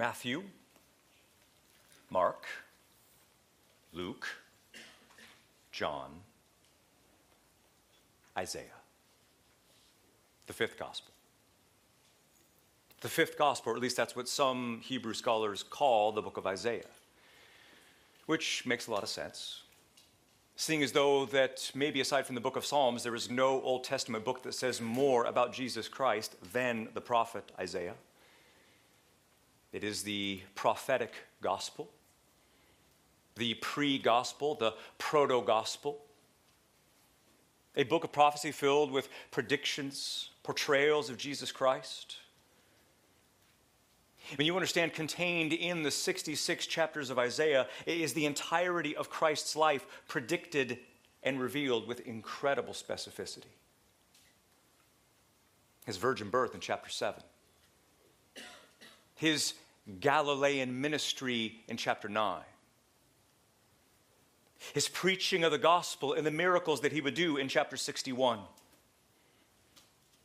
Matthew, Mark, Luke, John, Isaiah. The fifth gospel. The fifth gospel, or at least that's what some Hebrew scholars call the book of Isaiah, which makes a lot of sense. Seeing as though that maybe aside from the book of Psalms, there is no Old Testament book that says more about Jesus Christ than the prophet Isaiah. It is the prophetic gospel, the pre gospel, the proto gospel. A book of prophecy filled with predictions, portrayals of Jesus Christ. When you understand, contained in the 66 chapters of Isaiah is the entirety of Christ's life predicted and revealed with incredible specificity. His virgin birth in chapter 7, his Galilean ministry in chapter 9, his preaching of the gospel and the miracles that he would do in chapter 61,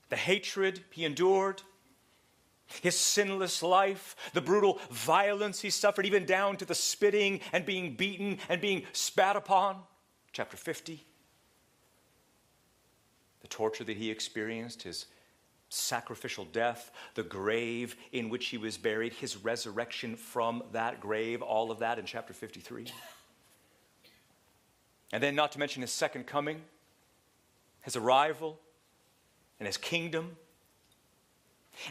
the hatred he endured his sinless life, the brutal violence he suffered, even down to the spitting and being beaten and being spat upon. Chapter 50. The torture that he experienced, his sacrificial death, the grave in which he was buried, his resurrection from that grave, all of that in chapter 53. And then, not to mention his second coming, his arrival, and his kingdom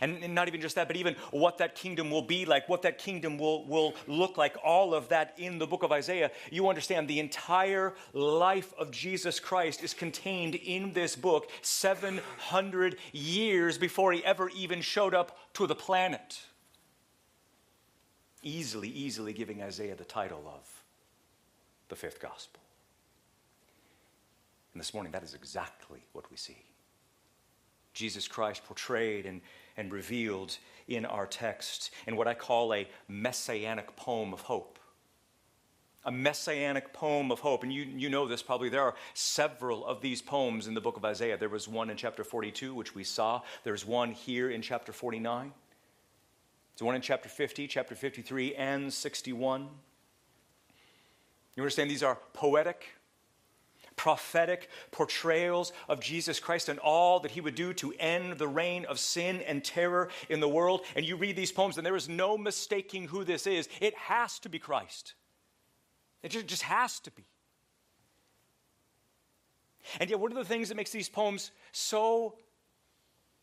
and, not even just that, but even what that kingdom will be like, what that kingdom will, will look like, all of that in the book of Isaiah. You understand the entire life of Jesus Christ is contained in this book 700 years before he ever even showed up to the planet. Easily, easily giving Isaiah the title of the fifth gospel. And this morning, that is exactly what we see. Jesus Christ portrayed and and revealed in our text in what I call a messianic poem of hope. A messianic poem of hope. And you, you know this probably. There are several of these poems in the book of Isaiah. There was one in chapter 42, which we saw. There's one here in chapter 49. There's one in chapter 50, chapter 53, and 61. You understand these are poetic, prophetic portrayals of Jesus Christ and all that he would do to end the reign of sin and terror in the world. And you read these poems, and there is no mistaking who this is. It has to be Christ. It just has to be. And yet, one of the things that makes these poems so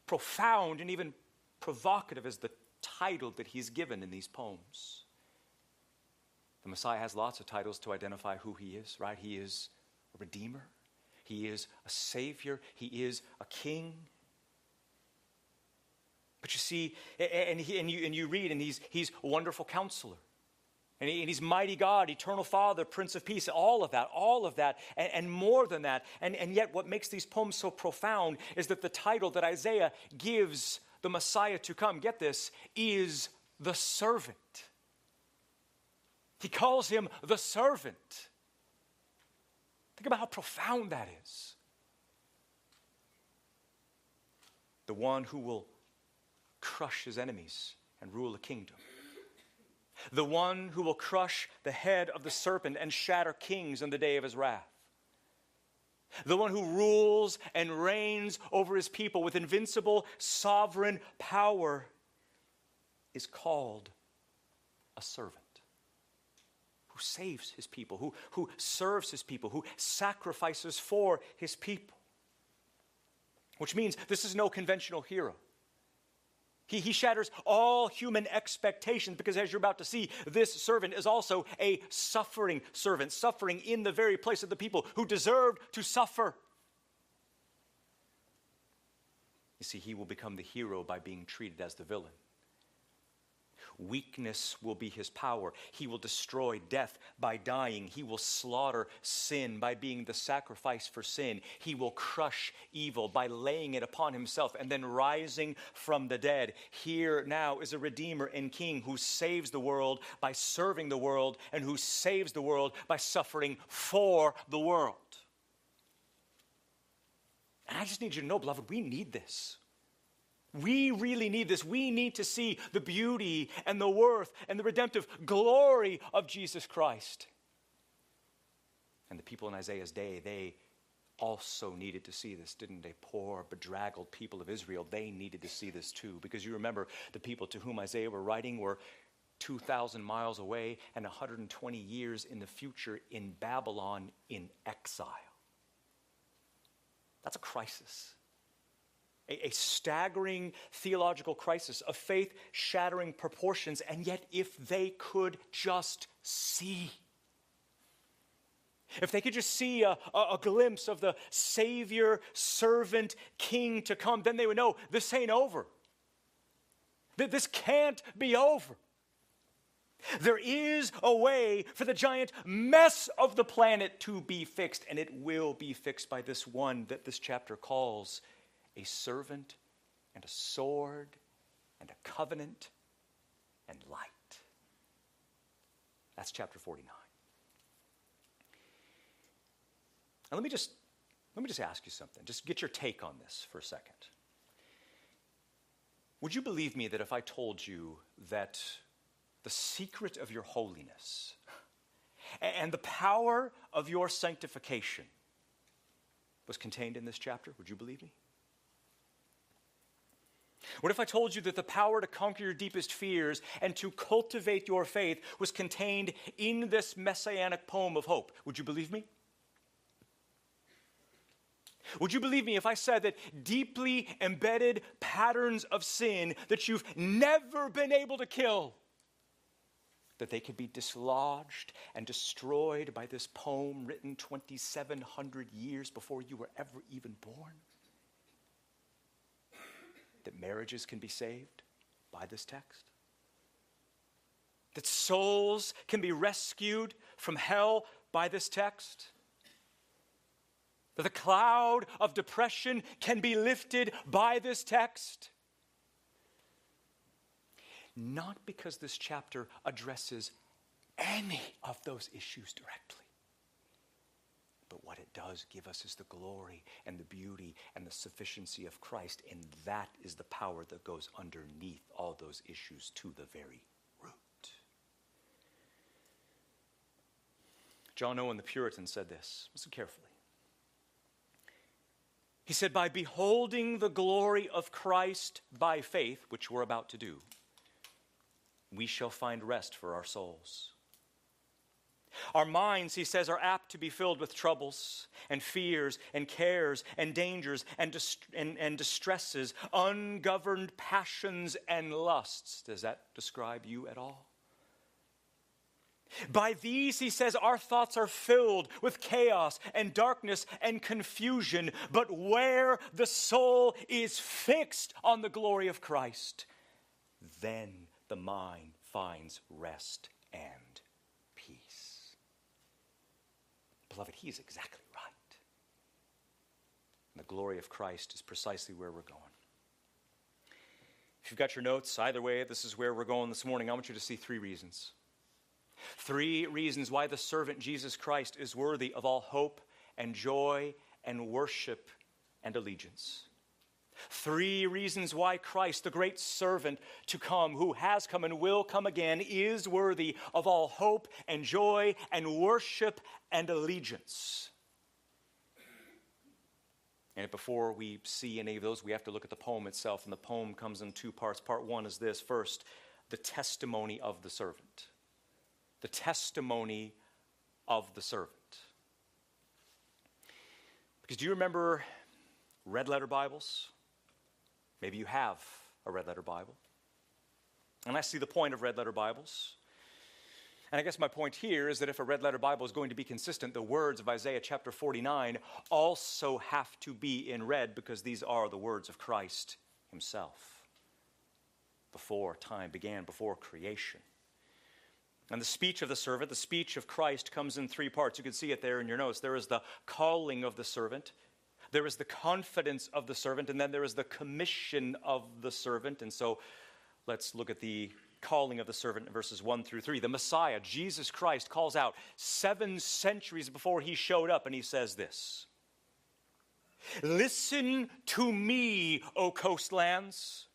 profound and even provocative is the title that he's given in these poems. The Messiah has lots of titles to identify who he is, right? He is a redeemer, he is a savior, he is a king. But you see, and, he, and, you, and you read, and he's, he's a wonderful counselor. And, he, and, he's mighty God, eternal Father, Prince of Peace, all of that, all of that, and, and more than that. And, and yet, what makes these poems so profound is that the title that Isaiah gives the Messiah to come, get this, is the servant. He calls him the servant. Think about how profound that is. The one who will crush his enemies and rule a kingdom. The one who will crush the head of the serpent and shatter kings in the day of his wrath. The one who rules and reigns over his people with invincible sovereign power is called a servant saves his people, who, who serves his people, who sacrifices for his people. Which means this is no conventional hero. He, he shatters all human expectations because, as you're about to see, this servant is also a suffering servant, suffering in the very place of the people who deserved to suffer. You see, he will become the hero by being treated as the villain. Weakness will be his power. He will destroy death by dying. He will slaughter sin by being the sacrifice for sin. He will crush evil by laying it upon himself and then rising from the dead. Here now is a Redeemer and King who saves the world by serving the world and who saves the world by suffering for the world. And I just need you to know, beloved, we need this. We really need this. We need to see the beauty and the worth and the redemptive glory of Jesus Christ. And the people in Isaiah's day, they also needed to see this, didn't they? Poor, bedraggled people of Israel, they needed to see this too. Because you remember the people to whom Isaiah were writing were 2,000 miles away and 120 years in the future in Babylon in exile. That's a crisis. A, a staggering theological crisis of faith shattering proportions, and yet, if they could just see, if they could just see a, a, a, glimpse of the Savior, servant, King to come, then they would know this ain't over. That this can't be over. There is a way for the giant mess of the planet to be fixed, and it will be fixed by this one that this chapter calls a servant and a sword and a covenant and light. That's chapter 49. Now let me just let me just ask you something. Just get your take on this for a second. Would you believe me that if I told you that the secret of your holiness and the power of your sanctification was contained in this chapter? Would you believe me? What if I told you that the power to conquer your deepest fears and to cultivate your faith was contained in this messianic poem of hope? Would you believe me? Would you believe me if I said that deeply embedded patterns of sin that you've never been able to kill that they could be dislodged and destroyed by this poem written 2700 years before you were ever even born? That marriages can be saved by this text? That souls can be rescued from hell by this text? That the cloud of depression can be lifted by this text? Not because this chapter addresses any of those issues directly. But what it does give us is the glory and the beauty and the sufficiency of Christ. And that is the power that goes underneath all those issues to the very root. John Owen the Puritan said this. Listen carefully. He said, By beholding the glory of Christ by faith, which we're about to do, we shall find rest for our souls. Our minds, he says, are apt to be filled with troubles and fears and cares and dangers and, dist- and, and, distresses, ungoverned passions and lusts. Does that describe you at all? By these, he says, our thoughts are filled with chaos and darkness and confusion. But where the soul is fixed on the glory of Christ, then the mind finds rest and peace. Beloved, he is exactly right. And the glory of Christ is precisely where we're going. If you've got your notes, either way, this is where we're going this morning. I want you to see three reasons. Three reasons why the servant Jesus Christ is worthy of all hope and joy and worship and allegiance. Three reasons why Christ, the great servant to come, who has come and will come again, is worthy of all hope and joy and worship and allegiance. And before we see any of those, we have to look at the poem itself. And the poem comes in two parts. Part one is this first, the testimony of the servant. The testimony of the servant. Because do you remember red letter Bibles? Maybe you have a red letter Bible. And I see the point of red letter Bibles. And I guess my point here is that if a red letter Bible is going to be consistent, the words of Isaiah chapter 49 also have to be in red because these are the words of Christ himself before time began, before creation. And the speech of the servant, the speech of Christ, comes in three parts. You can see it there in your notes. There is the calling of the servant, there is the confidence of the servant, and then there is the commission of the servant. And so let's look at the calling of the servant in verses 1 through 3. The Messiah, Jesus Christ, calls out seven centuries before he showed up, and he says this Listen to me, O coastlands,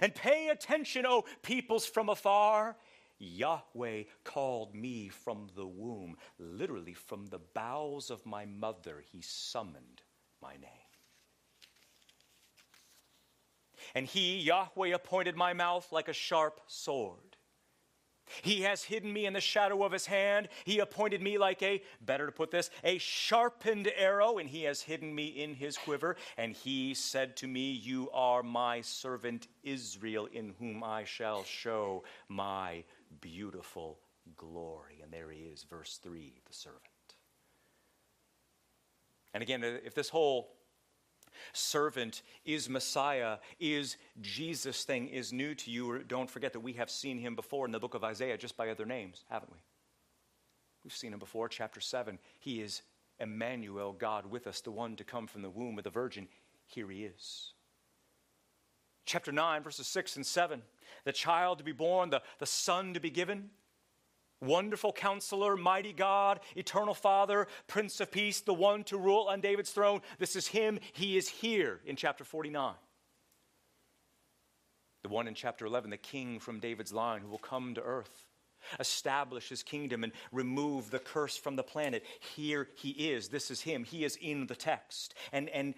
and pay attention, O peoples from afar. Yahweh called me from the womb, literally from the bowels of my mother, he summoned my name. And he, Yahweh, appointed my mouth like a sharp sword. He has hidden me in the shadow of his hand. He appointed me like a, better to put this, a sharpened arrow, and he has hidden me in his quiver. And he said to me, You are my servant Israel, in whom I shall show my beautiful glory. And there he is, verse 3, the servant. And again, uh, if this whole servant is Messiah, is Jesus thing is new to you, don't forget that we have seen him before in the book of Isaiah just by other names, haven't we? We've seen him before, chapter 7. He is Emmanuel, God with us, the one to come from the womb of the Virgin. Here he is. Chapter 9, verses 6 and 7. The child to be born, the, the son to be given. Wonderful counselor, mighty God, eternal Father, Prince of Peace, the one to rule on David's throne. This is him. He is here in chapter 49. The one in chapter 11, the king from David's line who will come to earth, establish his kingdom, and remove the curse from the planet. Here he is. This is him. He is in the text. And, and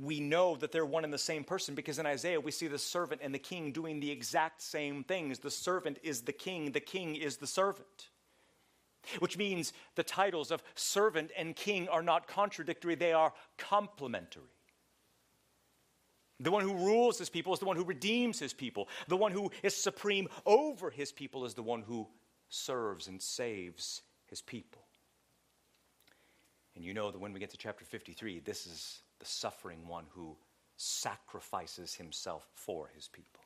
we know that they're one and the same person because in Isaiah we see the servant and the king doing the exact same things. The servant is the king, the king is the servant. Which means the titles of servant and king are not contradictory, they are complementary. The one who rules his people is the one who redeems his people. The one who is supreme over his people is the one who serves and saves his people. And you know that when we get to chapter 53, this is the suffering one who sacrifices himself for his people.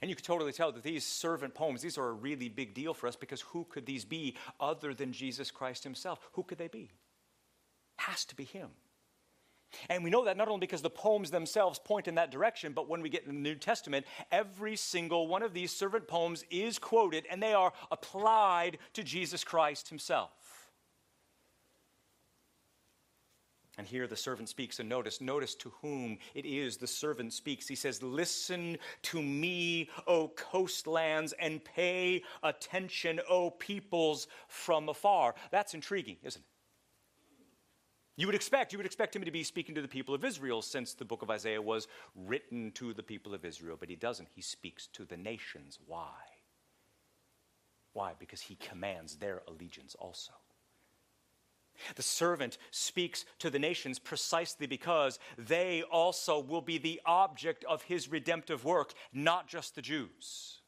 And you can totally tell that these servant poems, these are a really big deal for us because who could these be other than Jesus Christ himself? Who could they be? Has to be him. And we know that not only because the poems themselves point in that direction, but when we get in the New Testament, every single one of these servant poems is quoted and they are applied to Jesus Christ himself. And here the servant speaks, and notice, notice to whom it is the servant speaks. He says, Listen to me, O coastlands, and pay attention, O peoples from afar. That's intriguing, isn't it? You would expect, you would expect him to be speaking to the people of Israel since the book of Isaiah was written to the people of Israel, but he doesn't. He speaks to the nations. Why? Why? Because he commands their allegiance also. The servant speaks to the nations precisely because they also will be the object of his redemptive work, not just the Jews.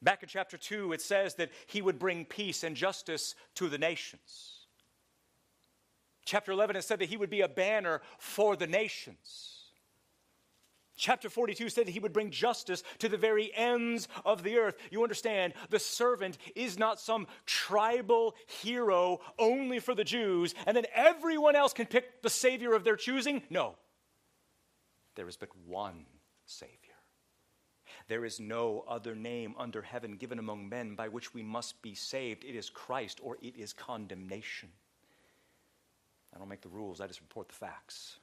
Back in chapter 2, it says that he would bring peace and justice to the nations. Chapter 11, it said that he would be a banner for the nations. Chapter 42 said that he would bring justice to the very ends of the earth. You understand, the servant is not some tribal hero only for the Jews, and then everyone else can pick the Savior of their choosing. No. There is but one Savior. There is no other name under heaven given among men by which we must be saved. It is Christ or it is condemnation. I don't make the rules, I just report the facts.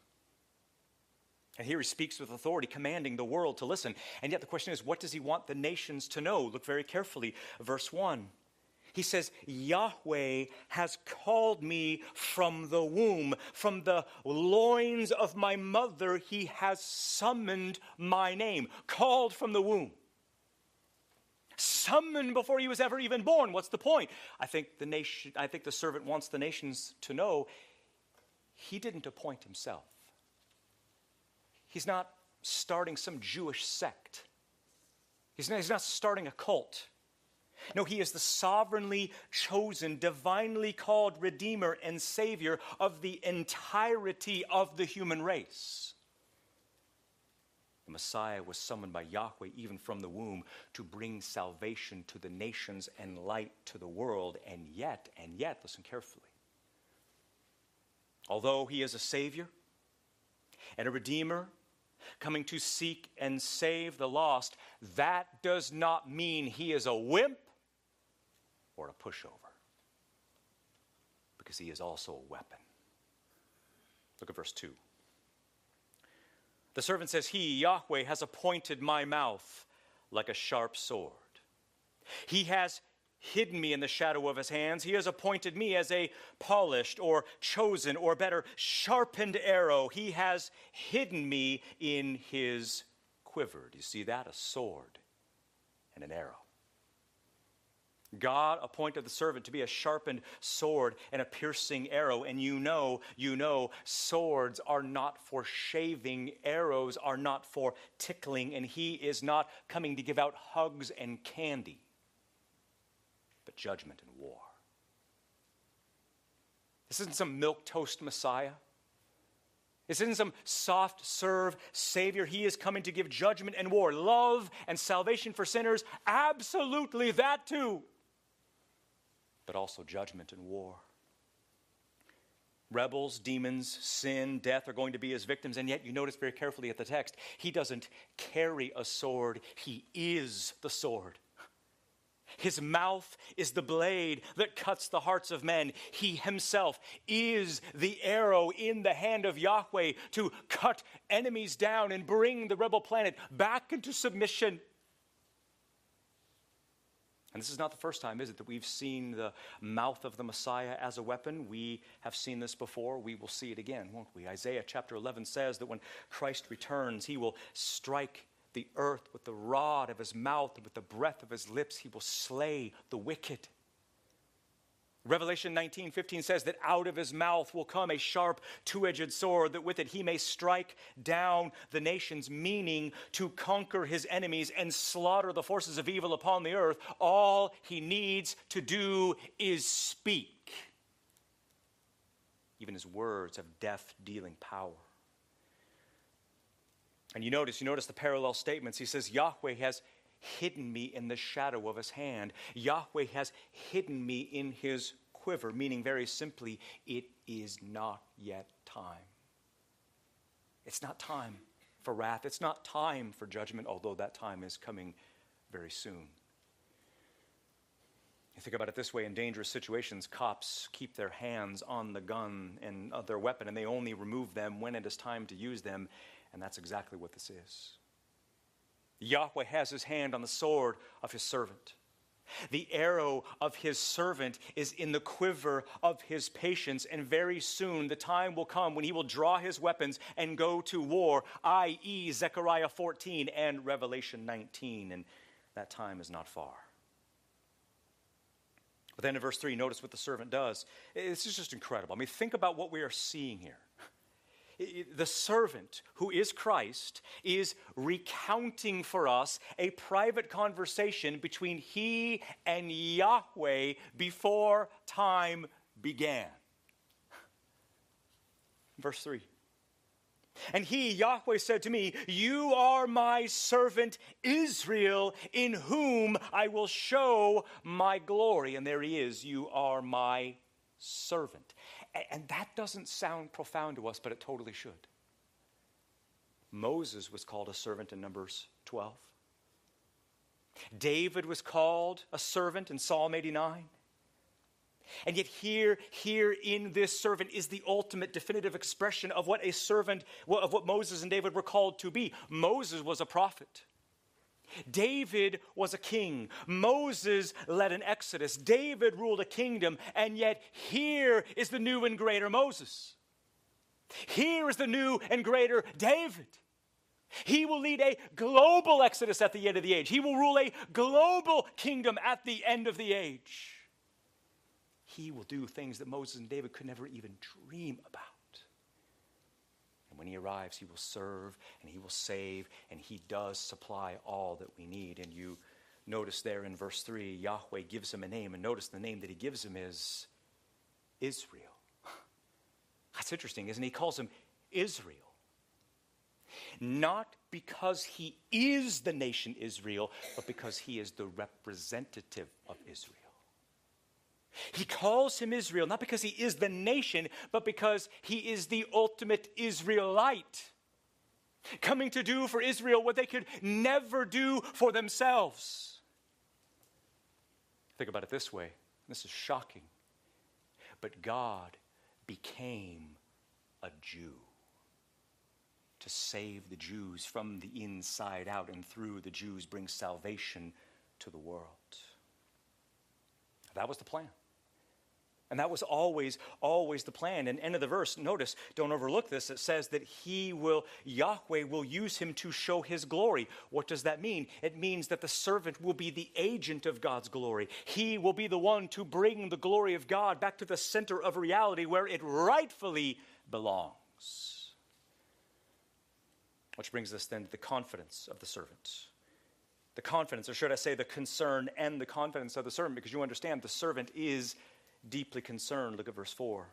And here he speaks with authority, commanding the world to listen. And yet the question is, what does he want the nations to know? Look very carefully. Verse 1. He says, Yahweh has called me from the womb, from the loins of my mother, he has summoned my name. Called from the womb. Summoned before he was ever even born. What's the point? I think the nation, I think the servant wants the nations to know he didn't appoint himself. He's not starting some Jewish sect. He's not, he's not starting a cult. No, he is the sovereignly chosen, divinely called Redeemer and Savior of the entirety of the human race. The Messiah was summoned by Yahweh even from the womb to bring salvation to the nations and light to the world. And yet, and yet, listen carefully, Although he is a Savior and a Redeemer coming to seek and save the lost, that does not mean he is a wimp or a pushover. Because he is also a weapon. Look at verse 2. The servant says, He, Yahweh, has appointed my mouth like a sharp sword. He has hidden me in the shadow of his hands. He has appointed me as a polished or chosen or better, sharpened arrow. He has hidden me in his quiver. Do you see that? A sword and an arrow. God appointed the servant to be a sharpened sword and a piercing arrow. And you know, you know, swords are not for shaving, arrows are not for tickling, and He is not coming to give out hugs and candy, but judgment and war. This isn't some milk toast Messiah. This isn't some soft serve Savior. He is coming to give judgment and war, love and salvation for sinners. Absolutely, that too but also judgment and war. Rebels, demons, sin, death are going to be his victims, and yet you notice very carefully at the text, he doesn't carry a sword, he is the sword. His mouth is the blade that cuts the hearts of men. He himself is the arrow in the hand of Yahweh to cut enemies down and bring the rebel planet back into submission. And this is not the first time, is it, that we've seen the mouth of the Messiah as a weapon? We have seen this before. We will see it again, won't we? Isaiah chapter 11 says that when Christ returns, he will strike the earth with the rod of his mouth and with the breath of his lips. He will slay the wicked. Revelation 19 15 says that out of his mouth will come a sharp, two edged sword, that with it he may strike down the nations, meaning to conquer his enemies and slaughter the forces of evil upon the earth. All he needs to do is speak. Even his words have death dealing power. And you notice, you notice the parallel statements. He says, Yahweh has hidden me in the shadow of his hand. Yahweh has hidden me in his quiver, meaning very simply, it is not yet time. It's not time for wrath. It's not time for judgment, although that time is coming very soon. You think about it this way in dangerous situations, cops keep their hands on the gun and uh, their weapon, and they only remove them when it is time to use them, and that's exactly what this is. Yahweh has his hand on the sword of his servant. The arrow of his servant is in the quiver of his patience, and very soon the time will come when he will draw his weapons and go to war, i.e., Zechariah 14 and Revelation 19, and that time is not far. But then in verse 3, notice what the servant does. This is just incredible. I mean, think about what we are seeing here the servant, who is Christ, is recounting for us a private conversation between he and Yahweh before time began. Verse 3. And he, Yahweh, said to me, You are my servant Israel, in whom I will show my glory. And there he is, You are my servant. And that doesn't sound profound to us, but it totally should. Moses was called a servant in Numbers 12. David was called a servant in Psalm 89. And yet, here, here in this servant is the ultimate definitive expression of what a servant, of what Moses and David were called to be. Moses was a prophet. David was a king. Moses led an exodus. David ruled a kingdom. And yet, here is the new and greater Moses. Here is the new and greater David. He will lead a global exodus at the end of the age. He will rule a global kingdom at the end of the age. He will do things that Moses and David could never even dream about. When he arrives, he will serve and he will save, and he does supply all that we need. And you notice there in verse 3, Yahweh gives him a name, and notice the name that he gives him is Israel. That's interesting, isn't he? He calls him Israel. Not because he is the nation Israel, but because he is the representative of Israel. He calls him Israel not because he is the nation, but because he is the ultimate Israelite, coming to do for Israel what they could never do for themselves. Think about it this way this is shocking. But God became a Jew to save the Jews from the inside out and through the Jews bring salvation to the world. That was the plan. And that was always, always the plan. And end of the verse, notice, don't overlook this. It says that he will, Yahweh will use him to show his glory. What does that mean? It means that the servant will be the agent of God's glory. He will be the one to bring the glory of God back to the center of reality where it rightfully belongs. Which brings us then to the confidence of the servant. The confidence, or should I say, the concern and the confidence of the servant, because you understand the servant is deeply concerned. Look at verse 4.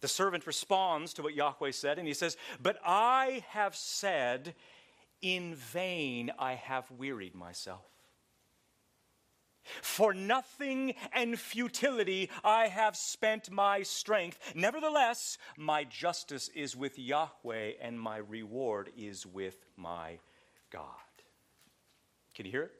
The servant responds to what Yahweh said, and he says, But I have said, in vain I have wearied myself. For nothing and futility I have spent my strength. Nevertheless, my justice is with Yahweh, and my reward is with my God. Can you hear it?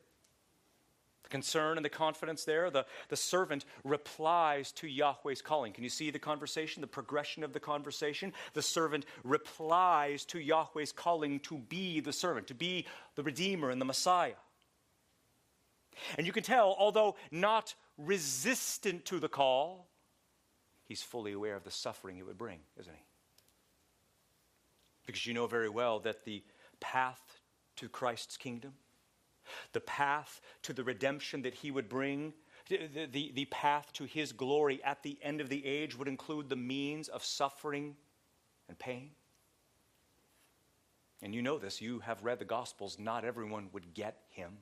The concern and the confidence there. The, the servant replies to Yahweh's calling. Can you see the conversation, the progression of the conversation? The servant replies to Yahweh's calling to be the servant, to be the Redeemer and the Messiah. And you can tell, although not resistant to the call, he's fully aware of the suffering it would bring, isn't he? Because you know very well that the path to Christ's kingdom the path to the redemption that he would bring, the, the, the path to his glory at the end of the age would include the means of suffering and pain. And you know this, you have read the Gospels, not everyone would get him.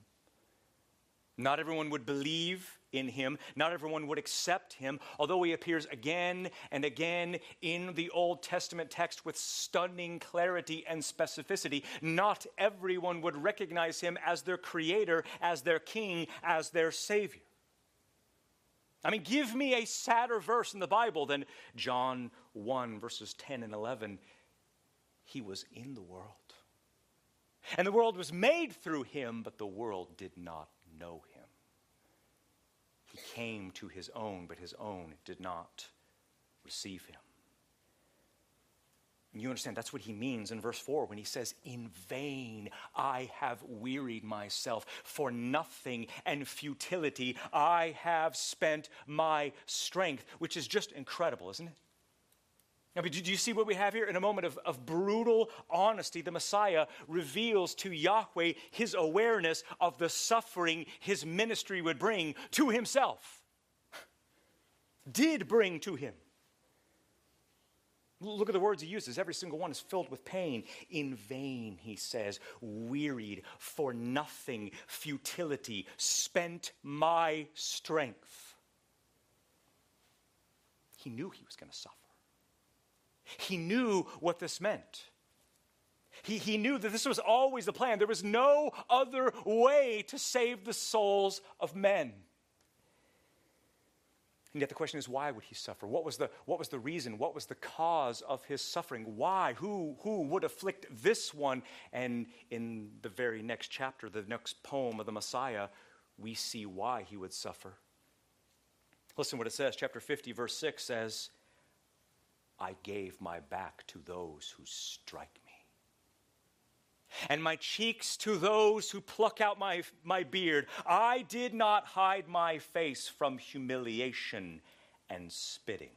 Not everyone would believe in him. Not everyone would accept him, although he appears again and again in the Old Testament text with stunning clarity and specificity. Not everyone would recognize him as their creator, as their king, as their savior. I mean, give me a sadder verse in the Bible than John 1, verses 10 and 11. He was in the world. And the world was made through him, but the world did not know him. He came to his own, but his own did not receive him. You understand that's what he means in verse 4 when he says, In vain I have wearied myself, for nothing and futility I have spent my strength, which is just incredible, isn't it? Now, do you see what we have here? In a moment of, of brutal honesty, the Messiah reveals to Yahweh his awareness of the suffering his ministry would bring to himself. Did bring to him. Look at the words he uses. Every single one is filled with pain. In vain, he says, wearied for nothing, futility, spent my strength. He knew he was going to suffer. He knew what this meant. He, he knew that this was always the plan. There was no other way to save the souls of men. And yet the question is, why would he suffer? What was the, what was the reason? What was the cause of his suffering? Why? Who, who would afflict this one? And in the very next chapter, the next poem of the Messiah, we see why he would suffer. Listen what it says. Chapter 50, verse 6 says, I gave my back to those who strike me, and my cheeks to those who pluck out my, my beard. I did not hide my face from humiliation and spitting.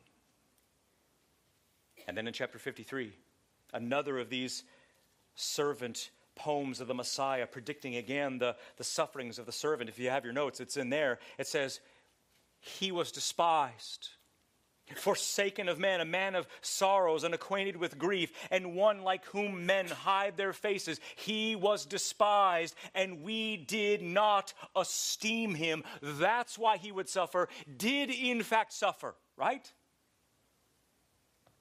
And then in chapter 53, another of these servant poems of the Messiah, predicting again the, the sufferings of the servant. If you have your notes, it's in there. It says, He was despised forsaken of men, a man of sorrows and acquainted with grief, and one like whom men hide their faces. He was despised, and we did not esteem him. That's why he would suffer, did in fact suffer, right?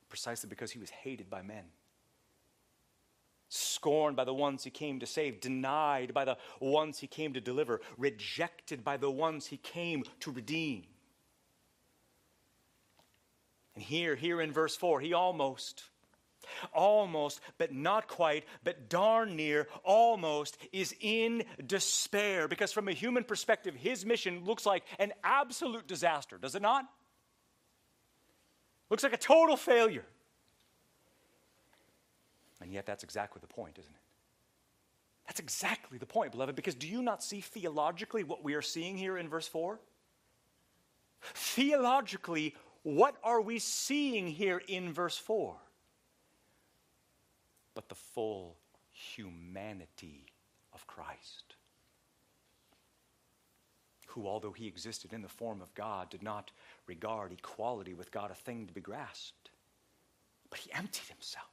Precisely because he was hated by men. Scorned by the ones he came to save, denied by the ones he came to deliver, rejected by the ones he came to redeem. And here, here in verse 4, he almost, almost, but not quite, but darn near, almost is in despair. Because from a human perspective, his mission looks like an absolute disaster, does it not? Looks like a total failure. And yet, that's exactly the point, isn't it? That's exactly the point, beloved, because do you not see theologically what we are seeing here in verse 4? Theologically, what are we seeing here in verse 4? But the full humanity of Christ, who, although he existed in the form of God, did not regard equality with God a thing to be grasped, but he emptied himself,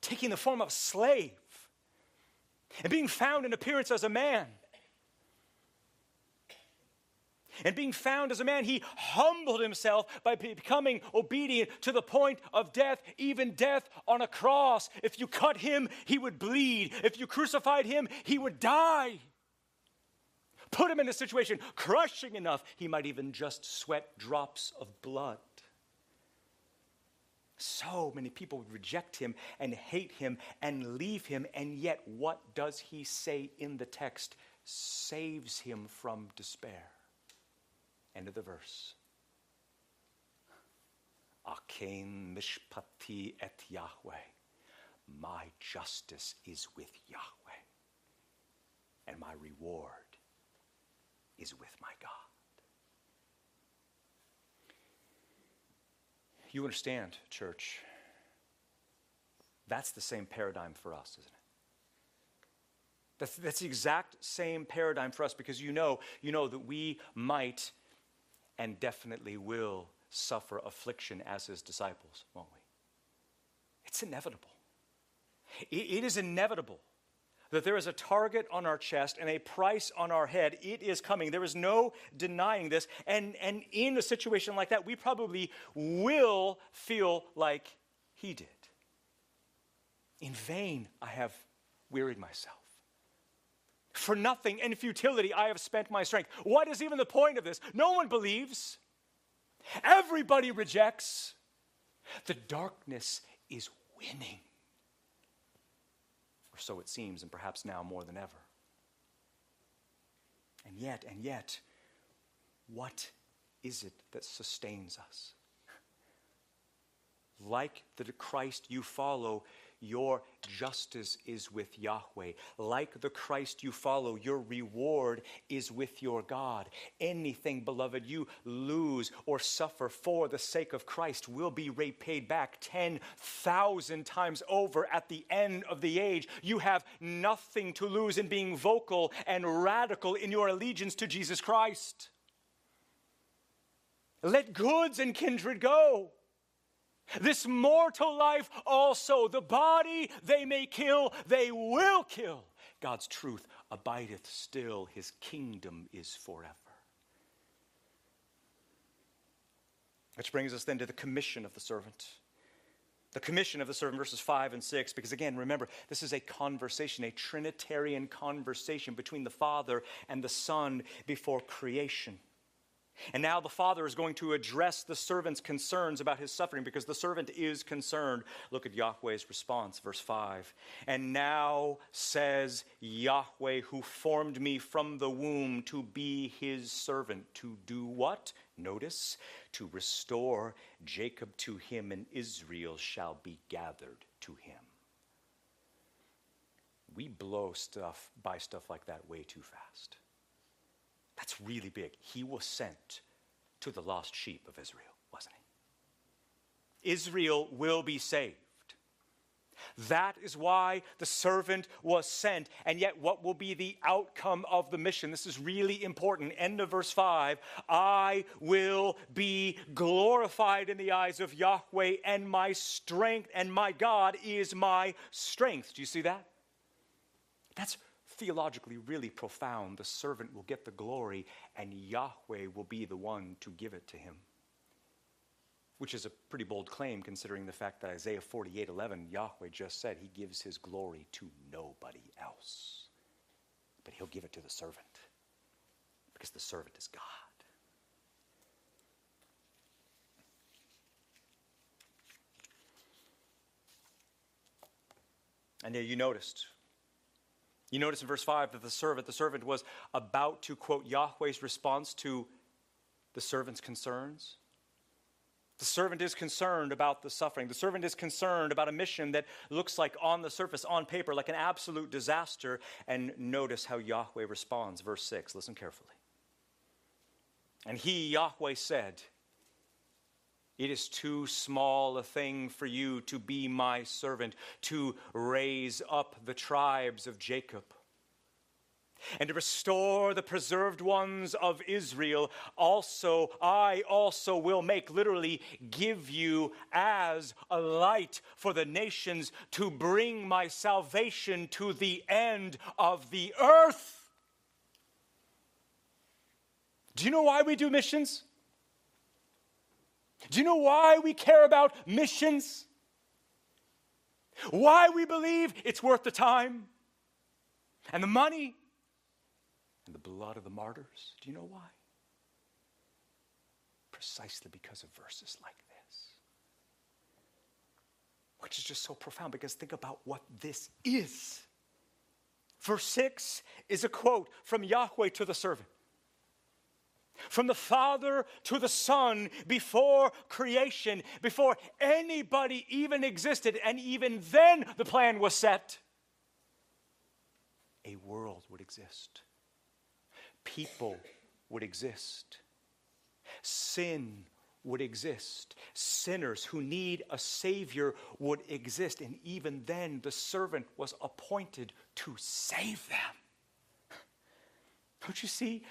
taking the form of a slave and being found in appearance as a man and being found as a man, he humbled himself by becoming obedient to the point of death, even death on a cross. If you cut him, he would bleed. If you crucified him, he would die. Put him in a situation crushing enough, he might even just sweat drops of blood. So many people would reject him and hate him and leave him, and yet what does he say in the text? Saves him from despair. End of the verse. Aken mishpati et Yahweh. My justice is with Yahweh, and my reward is with my God. You understand, church? That's the same paradigm for us, isn't it? That's, that's the exact same paradigm for us because you know, you know that we might and definitely will suffer affliction as his disciples, won't we? It's inevitable. it is inevitable that there is a target on our chest and a price on our head. It is coming. There is no denying this. And, and in a situation like that, we probably will feel like he did. In vain, I have wearied myself. For nothing and futility I have spent my strength. What is even the point of this? No one believes. Everybody rejects. The darkness is winning. Or so it seems, and perhaps now more than ever. And yet, and yet, what is it that sustains us? Like the Christ you follow, your justice is with Yahweh. Like the Christ you follow, your reward is with your God. Anything, beloved, you lose or suffer for the sake of Christ will be repaid back 10,000 times over at the end of the age. You have nothing to lose in being vocal and radical in your allegiance to Jesus Christ. Let goods and kindred go. This mortal life also, the body they may kill, they will kill. God's truth abideth still, his kingdom is forever. Which brings us then to the commission of the servant. The commission of the servant, verses 5 and 6, because again, remember, this is a conversation, a Trinitarian conversation between the Father and the Son before creation. And now the father is going to address the servant's concerns about his suffering because the servant is concerned. Look at Yahweh's response, verse 5. And now says Yahweh, who formed me from the womb to be his servant, to do what? Notice, to restore Jacob to him, and Israel shall be gathered to him. We blow stuff by stuff like that way too fast. That's really big. He was sent to the lost sheep of Israel, wasn't he? Israel will be saved. That is why the servant was sent. And yet, what will be the outcome of the mission? This is really important. End of verse 5 I will be glorified in the eyes of Yahweh, and my strength, and my God is my strength. Do you see that? That's theologically really profound. The servant will get the glory, and Yahweh will be the one to give it to him. Which is a pretty bold claim considering the fact that Isaiah 48 11, Yahweh just said he gives his glory to nobody else. But he'll give it to the servant because the servant is God. And there you noticed you notice in verse 5 that the servant, the servant was about to quote Yahweh's response to the servant's concerns. The servant is concerned about the suffering. The servant is concerned about a mission that looks like, on the surface, on paper, like an absolute disaster. And notice how Yahweh responds. Verse 6. Listen carefully. And he, Yahweh, said, It is too small a thing for you to be my servant, to raise up the tribes of Jacob and to restore the preserved ones of Israel, also I also will make, literally, give you as a light for the nations to bring my salvation to the end of the earth. Do you know why we do missions? Do you know why we care about missions? Why we believe it's worth the time and the money and the blood of the martyrs. Do you know why? Precisely because of verses like this. Which is just so profound because think about what this is. Verse 6 is a quote from Yahweh to the servant. From the Father to the Son before creation, before anybody even existed, and even then the plan was set, a world would exist people would exist. Sin would exist. Sinners who need a Savior would exist. And even then, the servant was appointed to save them. Don't you see?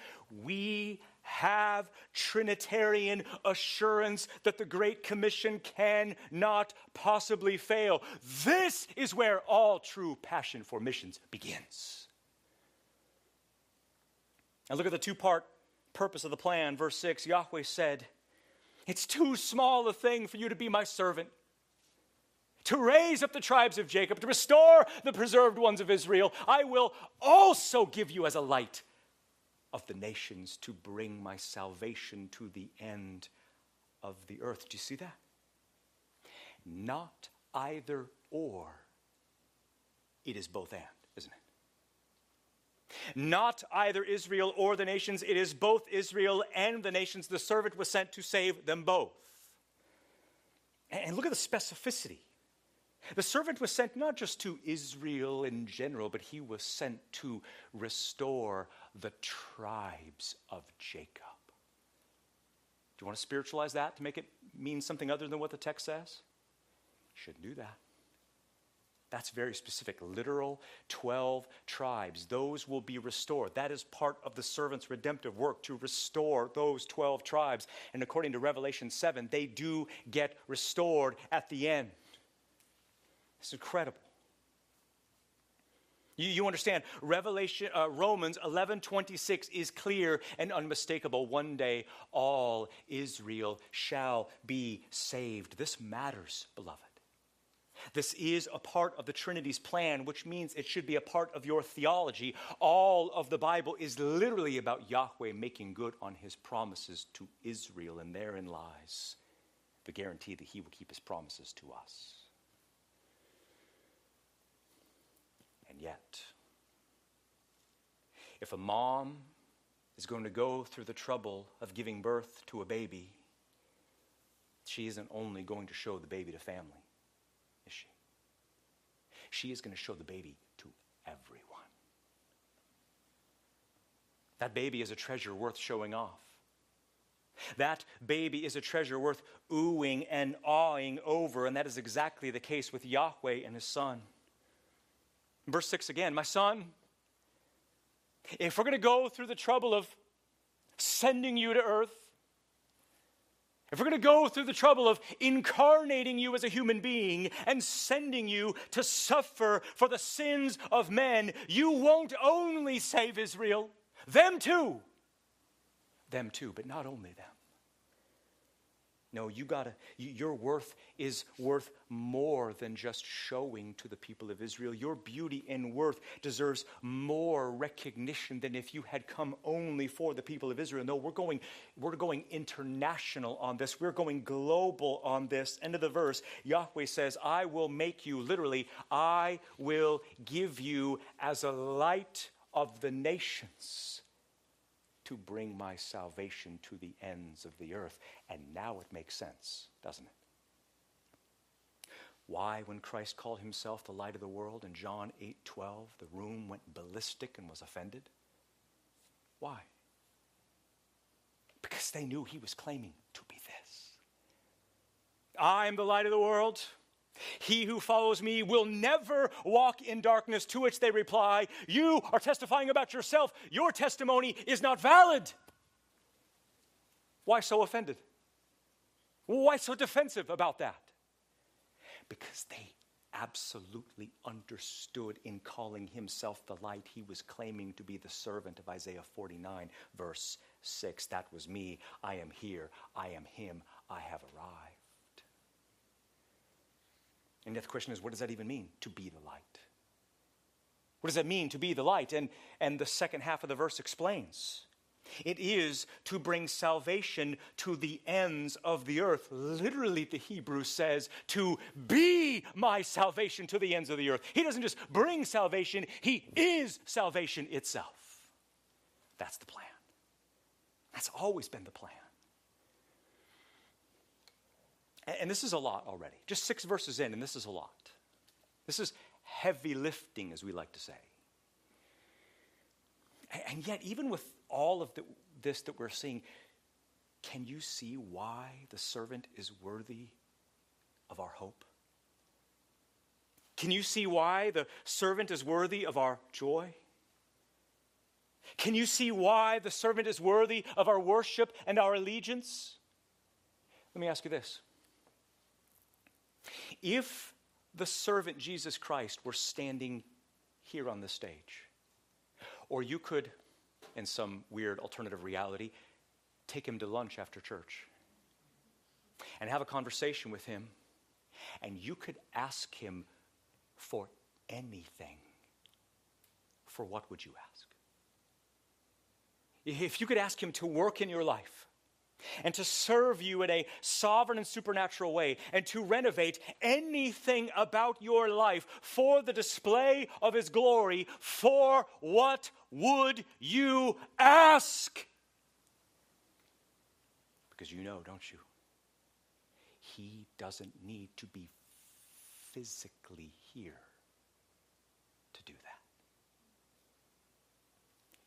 We have Trinitarian assurance that the Great Commission cannot possibly fail. This is where all true passion for missions begins. And look at the two part purpose of the plan. Verse 6 Yahweh said, It's too small a thing for you to be my servant, to raise up the tribes of Jacob, to restore the preserved ones of Israel. I will also give you as a light of the nations to bring my salvation to the end of the earth. Do you see that? Not either or, it is both and, isn't it? Not either Israel or the nations, it is both Israel and the nations. The servant was sent to save them both. And look at the specificity. The servant was sent not just to Israel in general, but he was sent to restore the tribes of Jacob. Do you want to spiritualize that to make it mean something other than what the text says? Shouldn't do that. That's very specific. Literal 12 tribes. Those will be restored. That is part of the servant's redemptive work to restore those 12 tribes. And according to Revelation 7, they do get restored at the end. It's incredible. You, you understand, Revelation, uh, Romans 11 26 is clear and unmistakable. One day all Israel shall be saved. This matters, beloved. This is a part of the Trinity's plan, which means it should be a part of your theology. All of the Bible is literally about Yahweh making good on his promises to Israel, and therein lies the guarantee that he will keep his promises to us. And yet, if a mom is going to go through the trouble of giving birth to a baby, she isn't only going to show the baby to family is she? she is going to show the baby to everyone. That baby is a treasure worth showing off. That baby is a treasure worth oohing and awing over, and that is exactly the case with Yahweh and his son. Verse 6 again My son, if we're going to go through the trouble of sending you to earth, if we're going to go through the trouble of incarnating you as a human being and sending you to suffer for the sins of men, you won't only save Israel, them too. Them too, but not only them. No, you gotta, your worth is worth more than just showing to the people of Israel. Your beauty and worth deserves more recognition than if you had come only for the people of Israel. No, we're going, we're going international on this. We're going global on this. End of the verse, Yahweh says, I will make you, literally, I will give you as a light of the nations to bring my salvation to the ends of the earth. And now it makes sense, doesn't it? Why, when Christ called himself the light of the world in John 8 12, the room went ballistic and was offended? Why? Because they knew he was claiming to be this. I am the light of the world. He who follows me will never walk in darkness, to which they reply, You are testifying about yourself. Your testimony is not valid. Why so offended? Why so defensive about that? Because they absolutely understood in calling himself the light, he was claiming to be the servant of Isaiah 49, verse 6. That was me. I am here. I am him. I have arrived. And yet the question is, what does that even mean, to be the light? What does that mean, to be the light? And, and the second half of the verse explains. It is to bring salvation to the ends of the earth. Literally, the Hebrew says, to be my salvation to the ends of the earth. He doesn't just bring salvation, He is salvation itself. That's the plan. That's always been the plan. And this is a lot already. Just six verses in, and this is a lot. This is heavy lifting, as we like to say. And yet, even with all of the, this that we're seeing, can you see why the servant is worthy of our hope? Can you see why the servant is worthy of our joy? Can you see why the servant is worthy of our worship and our allegiance? Let me ask you this if the servant Jesus Christ were standing here on the stage, or you could, in some weird alternative reality, take him to lunch after church and have a conversation with him, and you could ask him for anything, for what would you ask? If you could ask him to work in your life, and to serve you in a sovereign and supernatural way, and to renovate anything about your life for the display of His glory, for what would you ask? Because you know, don't you? He doesn't need to be physically here to do that.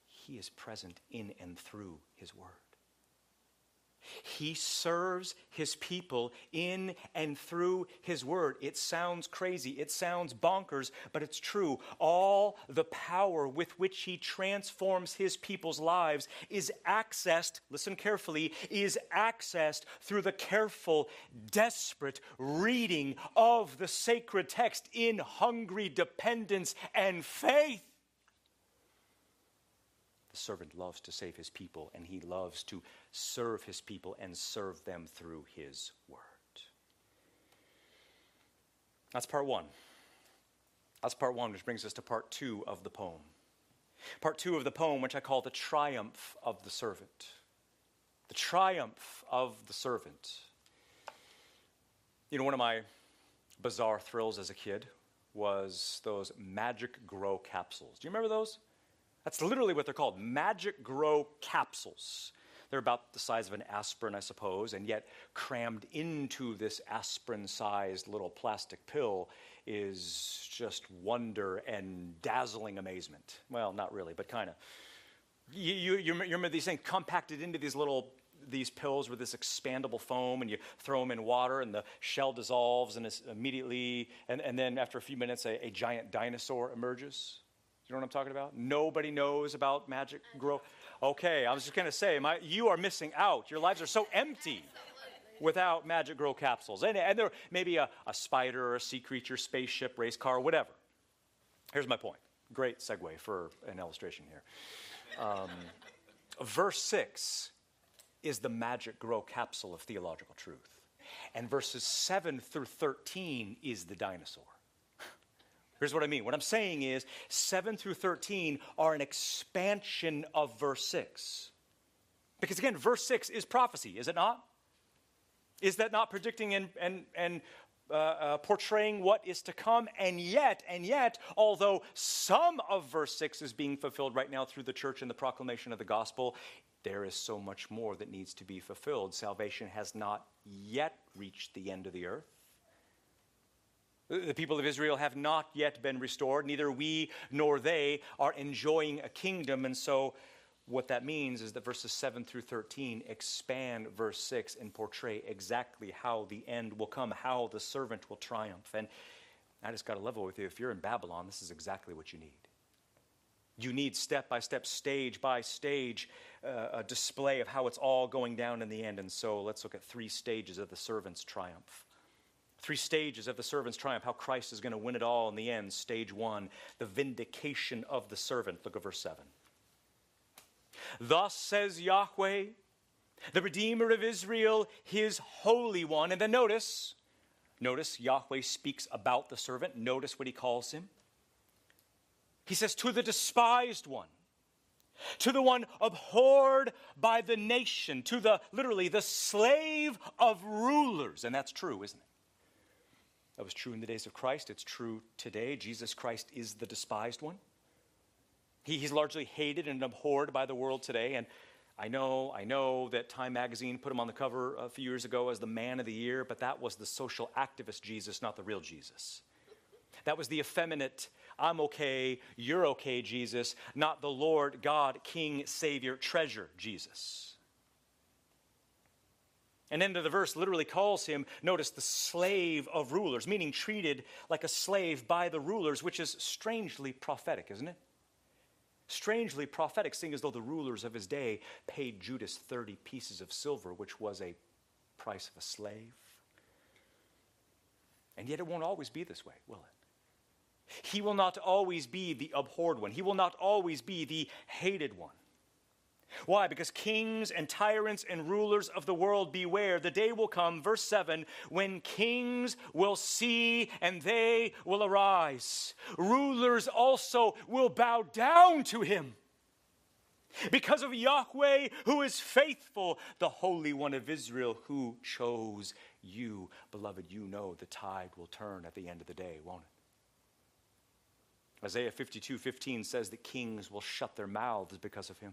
He is present in and through His Word. He serves his people in and through his word. It sounds crazy, it sounds bonkers, but it's true. All the power with which he transforms his people's lives is accessed, listen carefully, is accessed through the careful, desperate reading of the sacred text in hungry dependence and faith. The servant loves to save his people, and he loves to serve his people and serve them through his word. That's part one. That's part one, which brings us to part two of the poem. Part two of the poem, which I call the triumph of the servant. The triumph of the servant. You know, one of my bizarre thrills as a kid was those Magic Grow capsules. Do you remember those? That's literally what they're called Magic Grow capsules. They're about the size of an aspirin, I suppose, and yet crammed into this aspirin sized little plastic pill is just wonder and dazzling amazement. Well, not really, but kind of. You, you, you remember these things compacted into these little these pills with this expandable foam and you throw them in water and the shell dissolves and it's immediately and, and then after a few minutes a, a giant dinosaur emerges you know what I'm talking about? Nobody knows about Magic Grow. Okay, I was just going to say, my, you are missing out. Your lives are so empty without Magic Grow capsules. And, and there may be a, a spider or a sea creature, spaceship, race car, whatever. Here's my point. Great segue for an illustration here. Um, verse 6 is the Magic Grow capsule of theological truth. And verses 7 through 13 is the dinosaur. Here's what I mean. What I'm saying is 7 through 13 are an expansion of verse 6. Because again, verse 6 is prophecy, is it not? Is that not predicting and, and, and uh, uh, portraying what is to come. And yet, and yet, although some of verse 6 is being fulfilled right now through the church and the proclamation of the gospel, there is so much more that needs to be fulfilled. Salvation has not yet reached the end of the earth. The people of Israel have not yet been restored. Neither we nor they are enjoying a kingdom. And so, what that means is that verses 7 through 13 expand verse 6 and portray exactly how the end will come, how the servant will triumph. And I just got to level with you. If you're in Babylon, this is exactly what you need. You need step by step, stage by stage, uh, a display of how it's all going down in the end. And so let's look at three stages of the servant's triumph. Three stages of the servant's triumph, how Christ is going to win it all in the end. Stage one, the vindication of the servant. Look at verse 7. Thus says Yahweh, the Redeemer of Israel, his Holy One. And then notice, notice Yahweh speaks about the servant. Notice what he calls him. He says, To the despised one, to the one abhorred by the nation, to the literally the slave of rulers. And that's true, isn't it? That was true in the days of Christ. It's true today. Jesus Christ is the despised one. He, he's largely hated and abhorred by the world today. And I know, I know that Time magazine put him on the cover a few years ago as the man of the year, but that was the social activist Jesus, not the real Jesus. That was the effeminate, I'm okay, you're okay Jesus, not the Lord, God, King, Savior, treasure Jesus. And end of the verse literally calls him, notice, the slave of rulers, meaning treated like a slave by the rulers, which is strangely prophetic, isn't it? Strangely prophetic, seeing as though the rulers of his day paid Judas 30 pieces of silver, which was a price of a slave. And yet it won't always be this way, will it? He will not always be the abhorred one. He will not always be the hated one. Why? Because kings and tyrants and rulers of the world beware. The day will come, verse 7, when kings will see and they will arise. Rulers also will bow down to him. Because of Yahweh, who is faithful, the Holy One of Israel, who chose you. Beloved, you know the tide will turn at the end of the day, won't it? Isaiah 52 15 says that kings will shut their mouths because of him.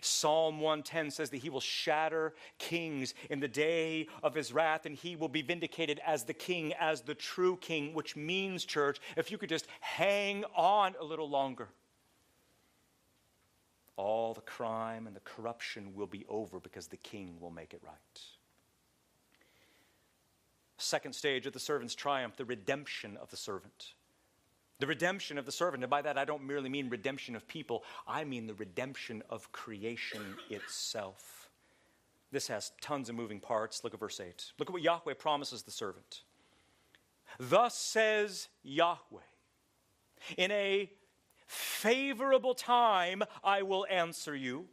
Psalm 110 says that he will shatter kings in the day of his wrath, and he will be vindicated as the king, as the true king, which means, church, if you could just hang on a little longer, all the crime and the corruption will be over because the king will make it right. Second stage of the servant's triumph, the redemption of the servant. The redemption of the servant. And by that, I don't merely mean redemption of people, I mean the redemption of creation itself. This has tons of moving parts. Look at verse 8. Look at what Yahweh promises the servant. Thus says Yahweh, in a favorable time I will answer you,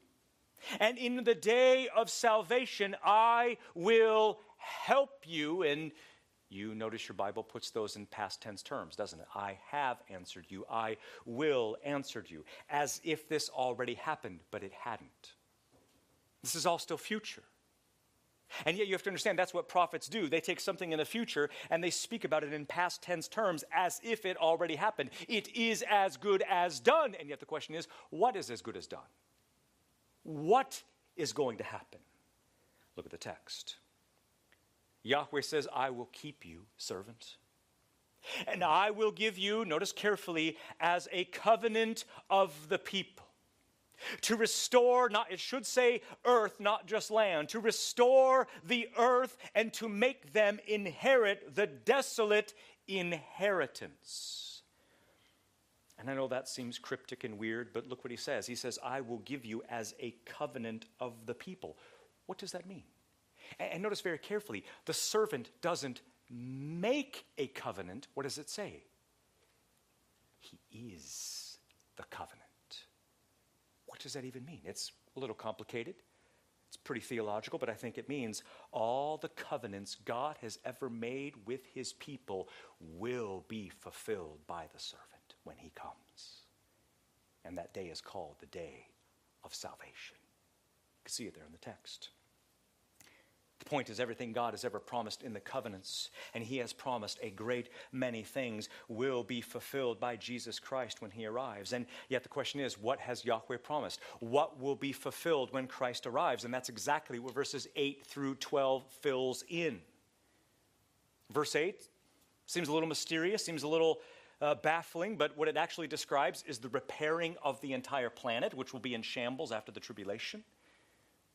and in the day of salvation I will help you. And you notice your Bible puts those in past tense terms, doesn't it? I have answered you. I will answered you. As if this already happened, but it hadn't. This is all still future. And yet you have to understand that's what prophets do. They take something in the future and they speak about it in past tense terms as if it already happened. It is as good as done. And yet the question is, what is as good as done? What is going to happen? Look at the text. Yahweh says, I will keep you, servant. And I will give you, notice carefully, as a covenant of the people. To restore, not, it should say earth, not just land, to restore the earth and to make them inherit the desolate inheritance. And I know that seems cryptic and weird, but look what he says. He says, I will give you as a covenant of the people. What does that mean? And notice very carefully the servant doesn't make a covenant. What does it say? He is the covenant. What does that even mean? It's a little complicated. It's pretty theological, but I think it means all the covenants God has ever made with his people will be fulfilled by the servant when he comes. And that day is called the day of salvation. You can see it there in the text. The point is, everything God has ever promised in the covenants, and He has promised a great many things, will be fulfilled by Jesus Christ when He arrives. And yet, the question is, what has Yahweh promised? What will be fulfilled when Christ arrives? And that's exactly what verses 8 through 12 fills in. Verse 8 seems a little mysterious, seems a little uh, baffling, but what it actually describes is the repairing of the entire planet, which will be in shambles after the tribulation.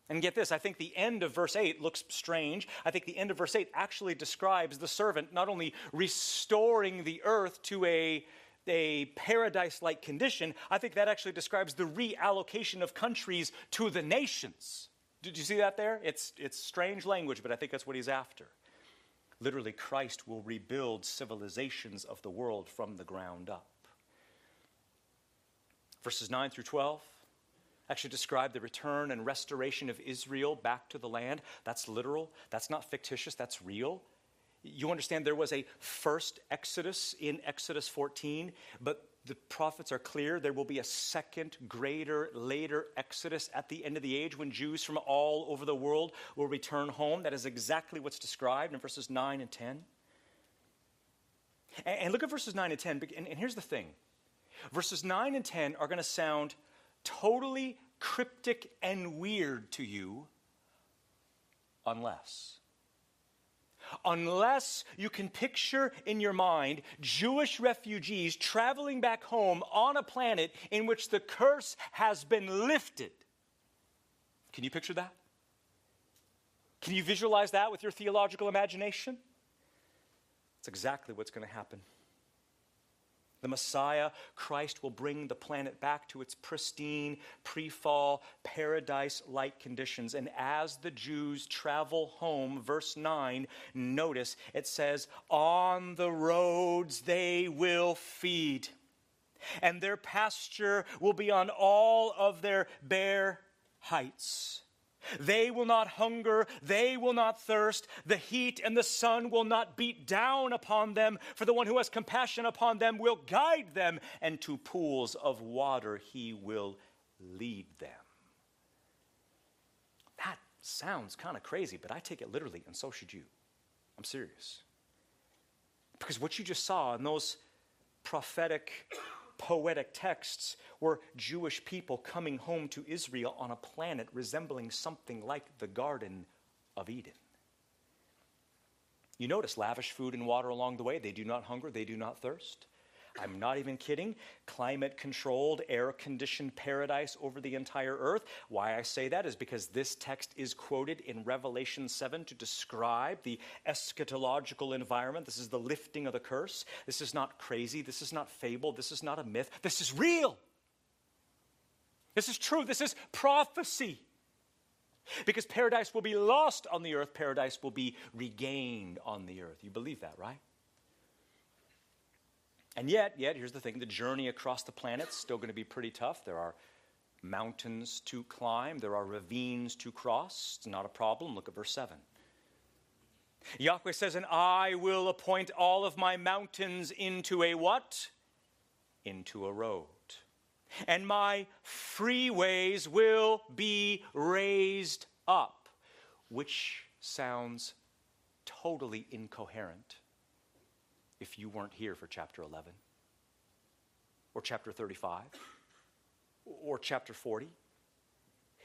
And get this, I think the end of verse 8 looks strange. I think the end of verse 8 actually describes the servant not only restoring the earth to a, a paradise like condition, I think that actually describes the reallocation of countries to the nations. Did you see that there? It's, it's strange language, but I think that's what he's after. Literally, Christ will rebuild civilizations of the world from the ground up. Verses 9 through 12 actually describe the return and restoration of Israel back to the land. That's literal, that's not fictitious, that's real. You understand there was a first Exodus in Exodus 14, but the prophets are clear there will be a second, greater, later Exodus at the end of the age when Jews from all over the world will return home. That is exactly what's described in verses 9 and 10. And, look at verses 9 and 10. And, here's the thing verses 9 and 10 are going to sound totally cryptic and weird to you unless. Unless you can picture in your mind Jewish refugees traveling back home on a planet in which the curse has been lifted. Can you picture that? Can you visualize that with your theological imagination? That's exactly what's going to happen. The Messiah, Christ, will bring the planet back to its pristine, pre fall, paradise like conditions. And as the Jews travel home, verse 9, notice it says, On the roads they will feed, and their pasture will be on all of their bare heights. They will not hunger, they will not thirst, the heat and the sun will not beat down upon them, for the one who has compassion upon them will guide them, and to pools of water he will lead them. That sounds kind of crazy, but I take it literally, and so should you. I'm serious. Because what you just saw in those prophetic poetic texts were Jewish people coming home to Israel on a planet resembling something like the Garden of Eden. You notice lavish food and water along the way. They do not hunger, they do not thirst. I'm not even kidding. Climate controlled, air conditioned paradise over the entire earth. Why I say that is because this text is quoted in Revelation 7 to describe the eschatological environment. This is the lifting of the curse. This is not crazy. This is not fable. This is not a myth. This is real. This is true. This is prophecy. Because paradise will be lost on the earth, paradise will be regained on the earth. You believe that, right? And yet, yet, here's the thing the journey across the planet's still going to be pretty tough. There are mountains to climb, there are ravines to cross. It's not a problem. Look at verse 7. Yahweh says, And I will appoint all of my mountains into a what? Into a road. And my freeways will be raised up, which sounds totally incoherent if you weren't here for chapter 11 or chapter 35 or chapter 40,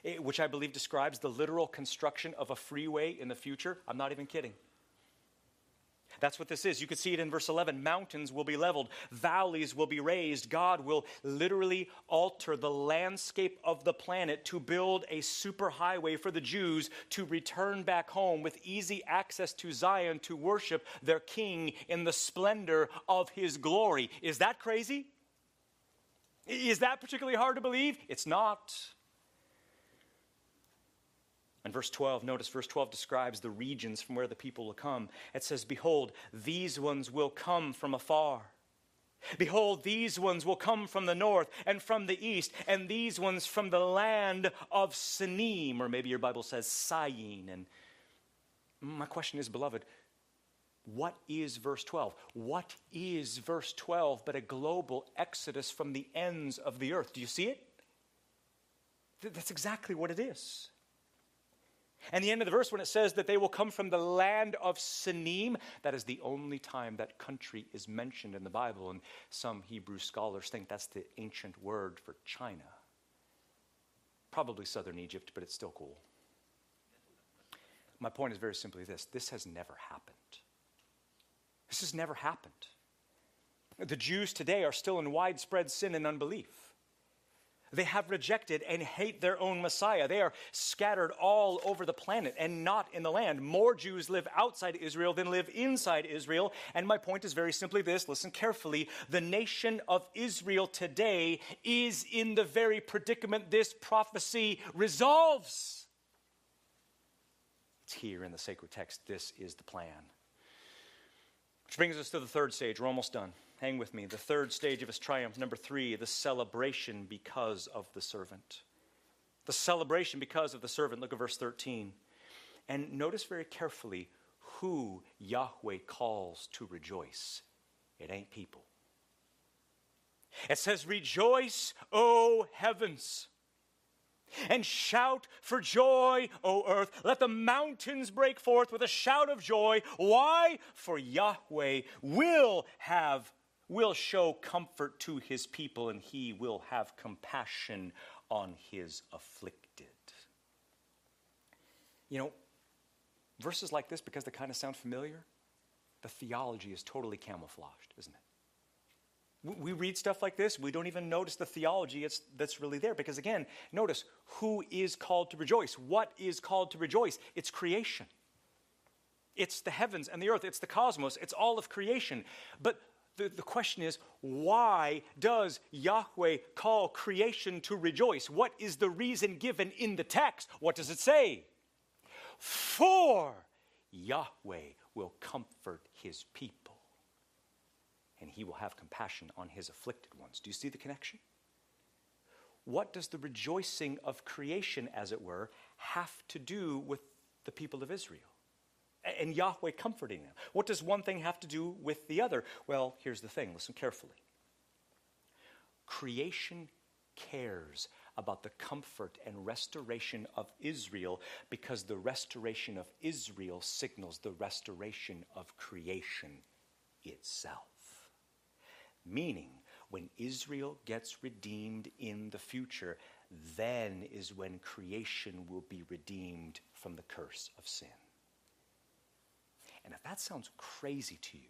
eh, which I believe describes the literal construction of a freeway in the future. I'm not even kidding. That's what this is. You can see it in verse 11. Mountains will be leveled, valleys will be raised. God will literally alter the landscape of the planet to build a superhighway for the Jews to return back home with easy access to Zion to worship their king in the splendor of his glory. Is that crazy? Is that particularly hard to believe? It's not. And verse 12, notice verse 12 describes the regions from where the people will come. It says, Behold, these ones will come from afar. Behold, these ones will come from the north and from the east, and these ones from the land of Sinim, or maybe your Bible says Syene. And my question is, beloved, what is verse 12? What is verse 12 but a global exodus from the ends of the earth? Do you see it? That's exactly what it is. And the end of the verse, when it says that they will come from the land of Sinim, that is the only time that country is mentioned in the Bible. And some Hebrew scholars think that's the ancient word for China. Probably southern Egypt, but it's still cool. My point is very simply this this has never happened. This has never happened. The Jews today are still in widespread sin and unbelief. They have rejected and hate their own Messiah. They are scattered all over the planet and not in the land. More Jews live outside Israel than live inside Israel. And my point is very simply this listen carefully. The nation of Israel today is in the very predicament this prophecy resolves. It's here in the sacred text. This is the plan. Which brings us to the third stage. We're almost done. Hang with me. The third stage of his triumph, number three, the celebration because of the servant. The celebration because of the servant. Look at verse 13. And notice very carefully who Yahweh calls to rejoice. It ain't people. It says, Rejoice, O heavens and shout for joy, O earth. Let the mountains break forth with a shout of joy. Why? For Yahweh will have will show comfort to his people and he will have compassion on his afflicted. You know, verses like this, because they kind of sound familiar, the theology is totally camouflaged, isn't it? We read stuff like this, we don't even notice the theology that's really there. Because again, notice who is called to rejoice? What is called to rejoice? It's creation. It's the heavens and the earth, it's the cosmos, it's all of creation. But the, the question is, why does Yahweh call creation to rejoice? What is the reason given in the text? What does it say? For Yahweh will comfort his people, and he will have compassion on his afflicted ones. Do you see the connection? What does the rejoicing of creation, as it were, have to do with the people of Israel? And Yahweh comforting them. What does one thing have to do with the other? Well, here's the thing listen carefully. Creation cares about the comfort and restoration of Israel because the restoration of Israel signals the restoration of creation itself. Meaning, when Israel gets redeemed in the future, then is when creation will be redeemed from the curse of sin. And if that sounds crazy to you,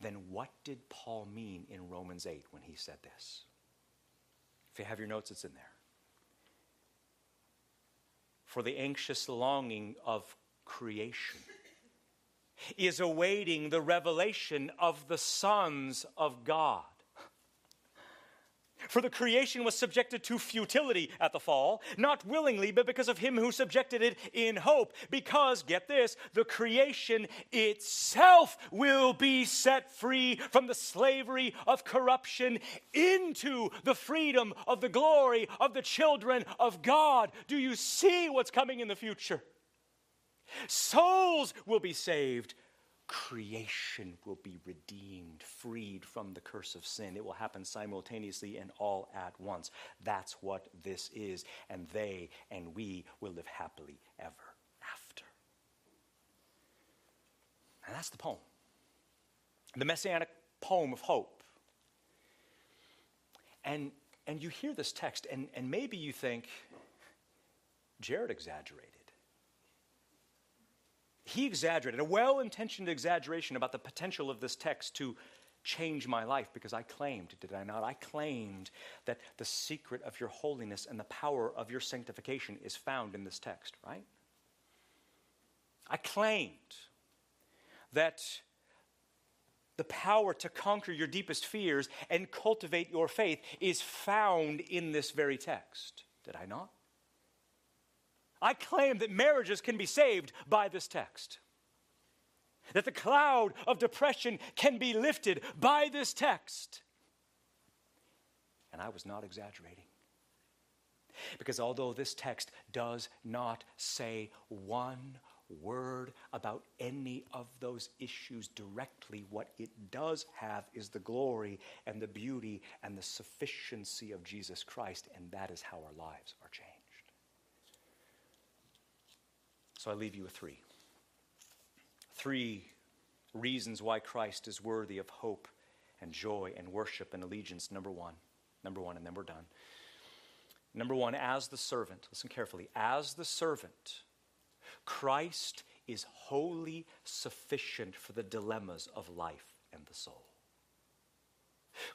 then what did Paul mean in Romans 8 when he said this? If you have your notes, it's in there. For the anxious longing of creation is awaiting the revelation of the sons of God. For the creation was subjected to futility at the fall, not willingly, but because of him who subjected it in hope. Because, get this, the creation itself will be set free from the slavery of corruption into the freedom of the glory of the children of God. Do you see what's coming in the future? Souls will be saved creation will be redeemed, freed from the curse of sin. It will happen simultaneously and all at once. That's what this is. And they and we will live happily ever after. And that's the poem. The messianic poem of hope. And, and you hear this text, and, and maybe you think, Jerod exaggerated he exaggerated, a well intentioned exaggeration about the potential of this text to change my life because I claimed, did I not? I claimed that the secret of your holiness and the power of your sanctification is found in this text, right? I claimed that the power to conquer your deepest fears and cultivate your faith is found in this very text, did I not? I claim that marriages can be saved by this text. That the cloud of depression can be lifted by this text. And I was not exaggerating. Because although this text does not say one word about any of those issues directly, what it does have is the glory and the beauty and the sufficiency of Jesus Christ, and that is how our lives are changed. So I leave you with three. Three reasons why Christ is worthy of hope and joy and worship and allegiance. Number one. Number one, and then we're done. Number one, as the servant, listen carefully, as the servant, Christ is wholly sufficient for the dilemmas of life and the soul.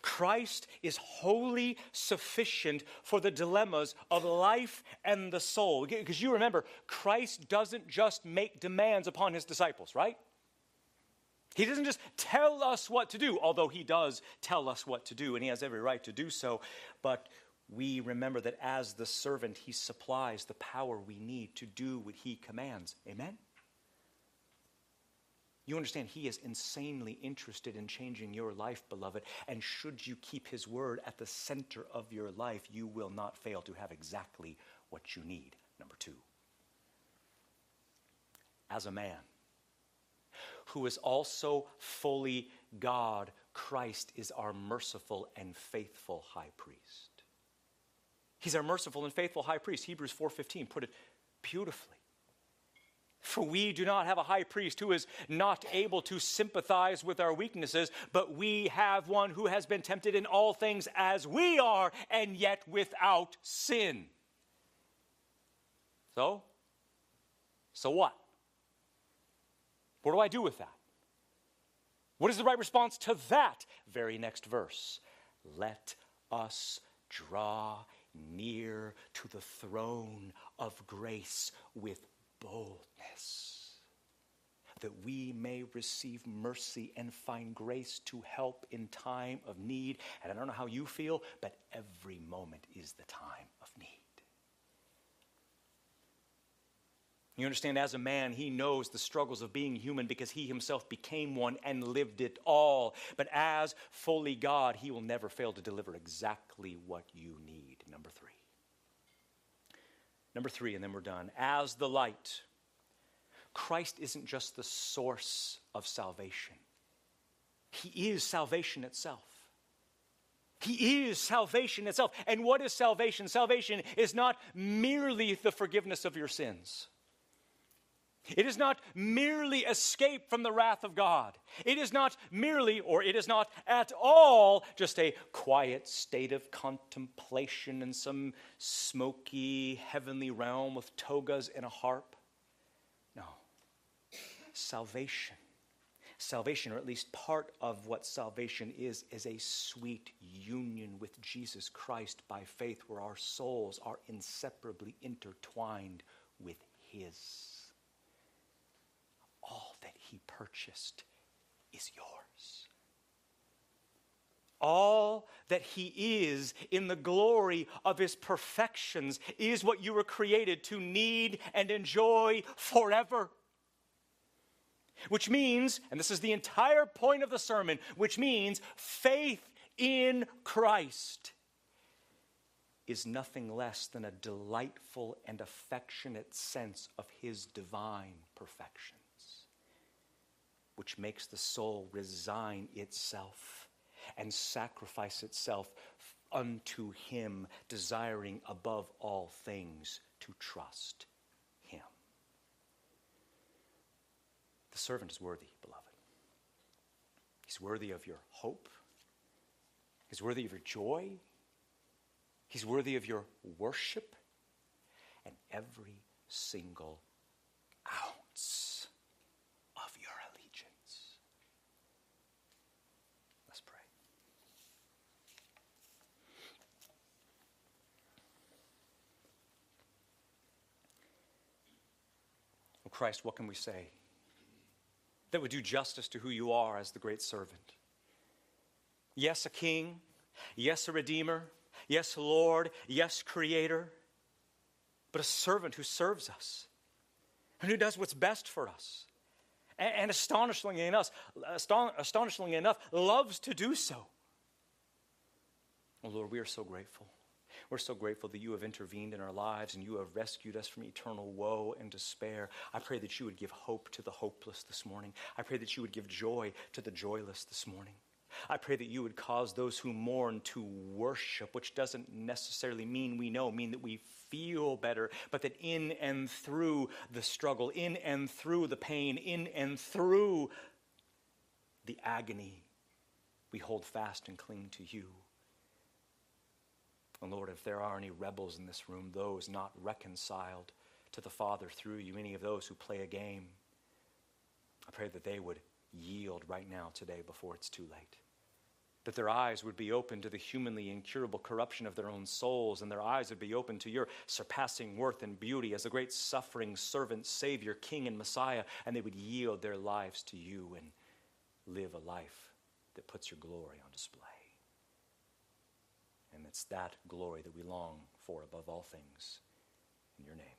Christ is wholly sufficient for the dilemmas of life and the soul. Because you remember, Christ doesn't just make demands upon his disciples, right? He doesn't just tell us what to do, although he does tell us what to do, and he has every right to do so. But we remember that as the servant, he supplies the power we need to do what he commands. Amen? You understand, He is insanely interested in changing your life, beloved. And should you keep His word at the center of your life, you will not fail to have exactly what you need. Number two, as a man who is also fully God, Christ is our merciful and faithful high priest. He's our merciful and faithful high priest. Hebrews 4:15 put it beautifully. For we do not have a high priest who is not able to sympathize with our weaknesses, but we have one who has been tempted in all things as we are, and yet without sin. So, so what? What do I do with that? What is the right response to that very next verse? Let us draw near to the throne of grace with boldness, that we may receive mercy and find grace to help in time of need. And I don't know how you feel, but every moment is the time of need. You understand, as a man, he knows the struggles of being human because he himself became one and lived it all. But as fully God, he will never fail to deliver exactly what you need. Number three. Number three, and then we're done. As the light, Christ isn't just the source of salvation, He is salvation itself. He is salvation itself. And what is salvation? Salvation is not merely the forgiveness of your sins. It is not merely escape from the wrath of God. It is not merely, or it is not at all, just a quiet state of contemplation in some smoky heavenly realm with togas and a harp. No. Salvation. Salvation, or at least part of what salvation is, is a sweet union with Jesus Christ by faith, where our souls are inseparably intertwined with His that he purchased is yours. All that he is in the glory of his perfections is what you were created to need and enjoy forever. Which means, and this is the entire point of the sermon, which means faith in Christ is nothing less than a delightful and affectionate sense of his divine perfection which makes the soul resign itself and sacrifice itself unto Him, desiring above all things to trust Him. The servant is worthy, beloved. He's worthy of your hope, He's worthy of your joy, He's worthy of your worship, and every single Christ, what can we say that would do justice to who you are as the great servant? Yes, a king. Yes, a redeemer. Yes, Lord. Yes, creator. But a servant who serves us and who does what's best for us. And, and astonishingly enough, astonishingly enough, loves to do so. Oh, Lord, we are so grateful. We're so grateful that you have intervened in our lives and you have rescued us from eternal woe and despair. I pray that you would give hope to the hopeless this morning. I pray that you would give joy to the joyless this morning. I pray that you would cause those who mourn to worship, which doesn't necessarily mean we know, mean that we feel better, but that in and through the struggle, in and through the pain, in and through the agony, we hold fast and cling to you. And Lord, if there are any rebels in this room, those not reconciled to the Father through you, any of those who play a game, I pray that they would yield right now, today, before it's too late. That their eyes would be open to the humanly incurable corruption of their own souls, and their eyes would be open to your surpassing worth and beauty as a great suffering servant, Savior, King, and Messiah, and they would yield their lives to you and live a life that puts your glory on display. It's that glory that we long for above all things. In your name.